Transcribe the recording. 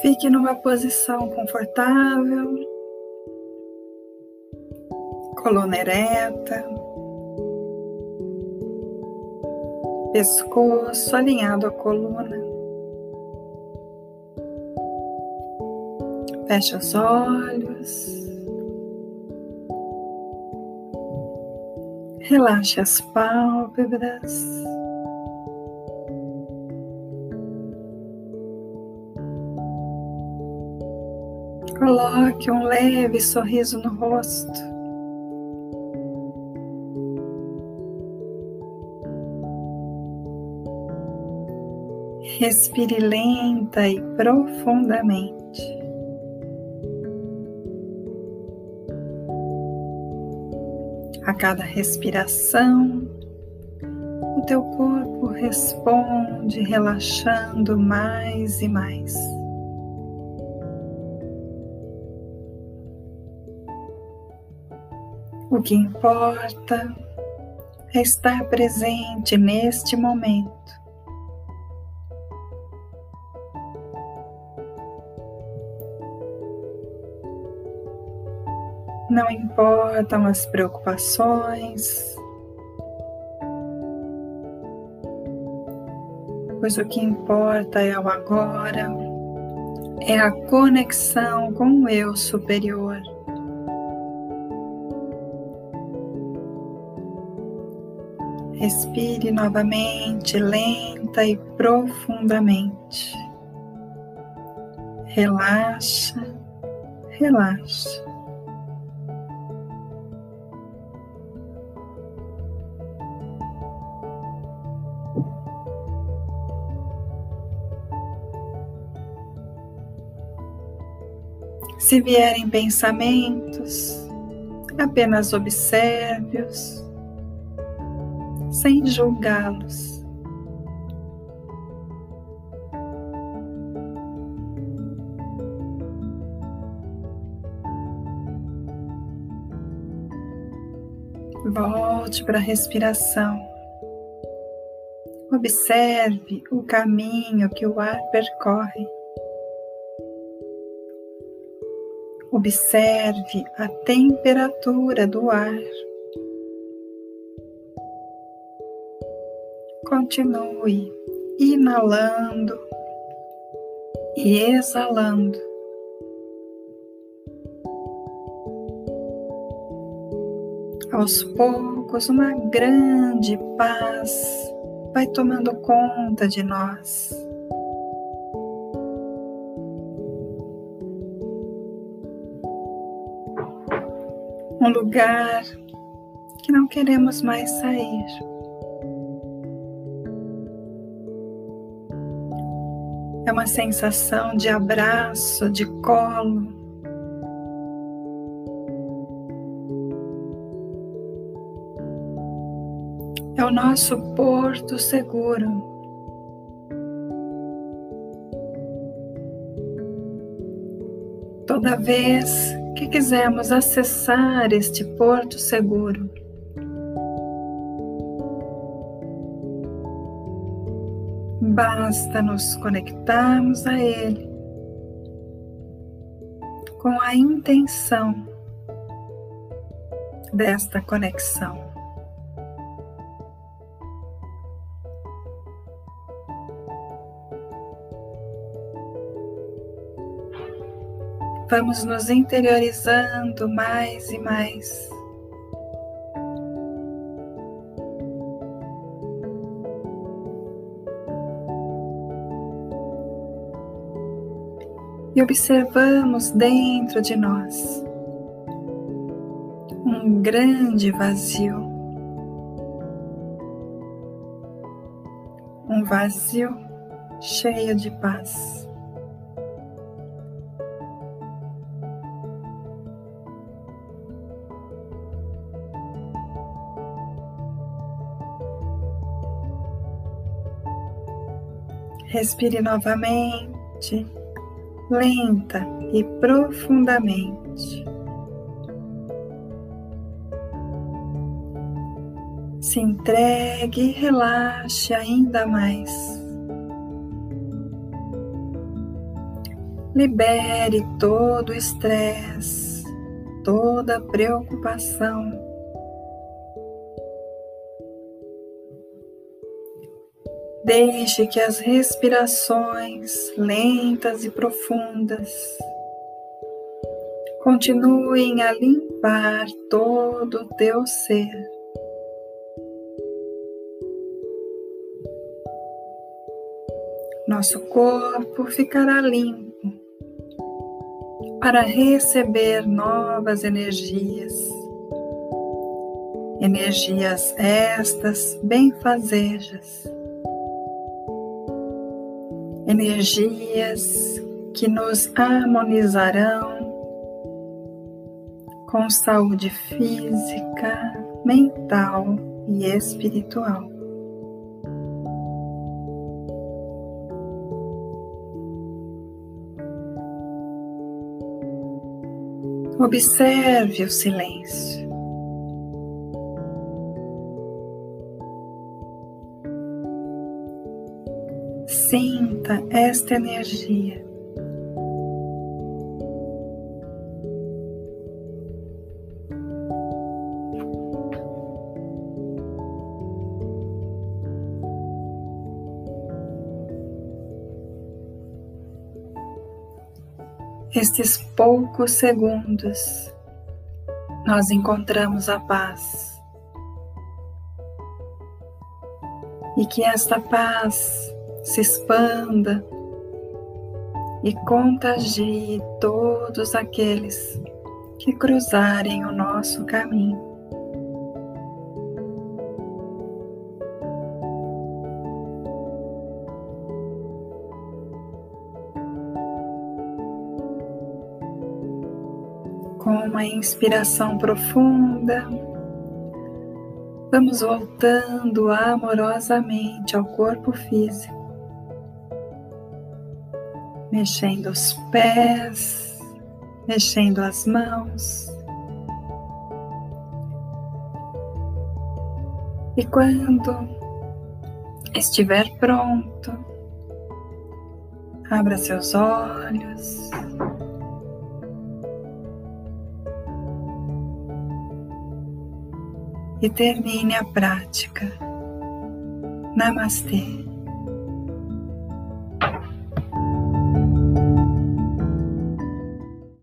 Fique numa posição confortável, coluna ereta, pescoço alinhado à coluna. Feche os olhos. Relaxe as pálpebras. Coloque um leve sorriso no rosto. Respire lenta e profundamente. A cada respiração, o teu corpo responde relaxando mais e mais. O que importa é estar presente neste momento. Não importam as preocupações, pois o que importa é o agora, é a conexão com o eu superior. Respire novamente, lenta e profundamente. Relaxa, relaxa. Se vierem pensamentos, apenas observe-os sem julgá-los. Volte para a respiração. Observe o caminho que o ar percorre. Observe a temperatura do ar. Continue inalando e exalando. Aos poucos, uma grande paz vai tomando conta de nós. Um lugar que não queremos mais sair. É uma sensação de abraço, de colo. É o nosso porto seguro. Toda vez que quisermos acessar este porto seguro, Basta nos conectarmos a Ele com a intenção desta conexão. Vamos nos interiorizando mais e mais. E observamos dentro de nós um grande vazio, um vazio cheio de paz. Respire novamente lenta e profundamente. Se entregue e relaxe ainda mais. Libere todo o estresse, toda preocupação. Deixe que as respirações lentas e profundas continuem a limpar todo o teu ser. Nosso corpo ficará limpo para receber novas energias. Energias estas benfazejas. Energias que nos harmonizarão com saúde física, mental e espiritual. Observe o silêncio. Sinta esta energia. estes poucos segundos, nós encontramos a paz. E que esta paz se expanda e contagie todos aqueles que cruzarem o nosso caminho. com uma inspiração profunda, vamos voltando amorosamente ao corpo físico, mexendo os pés, mexendo as mãos. E quando estiver pronto, abra seus olhos. e termine a prática. Namastê.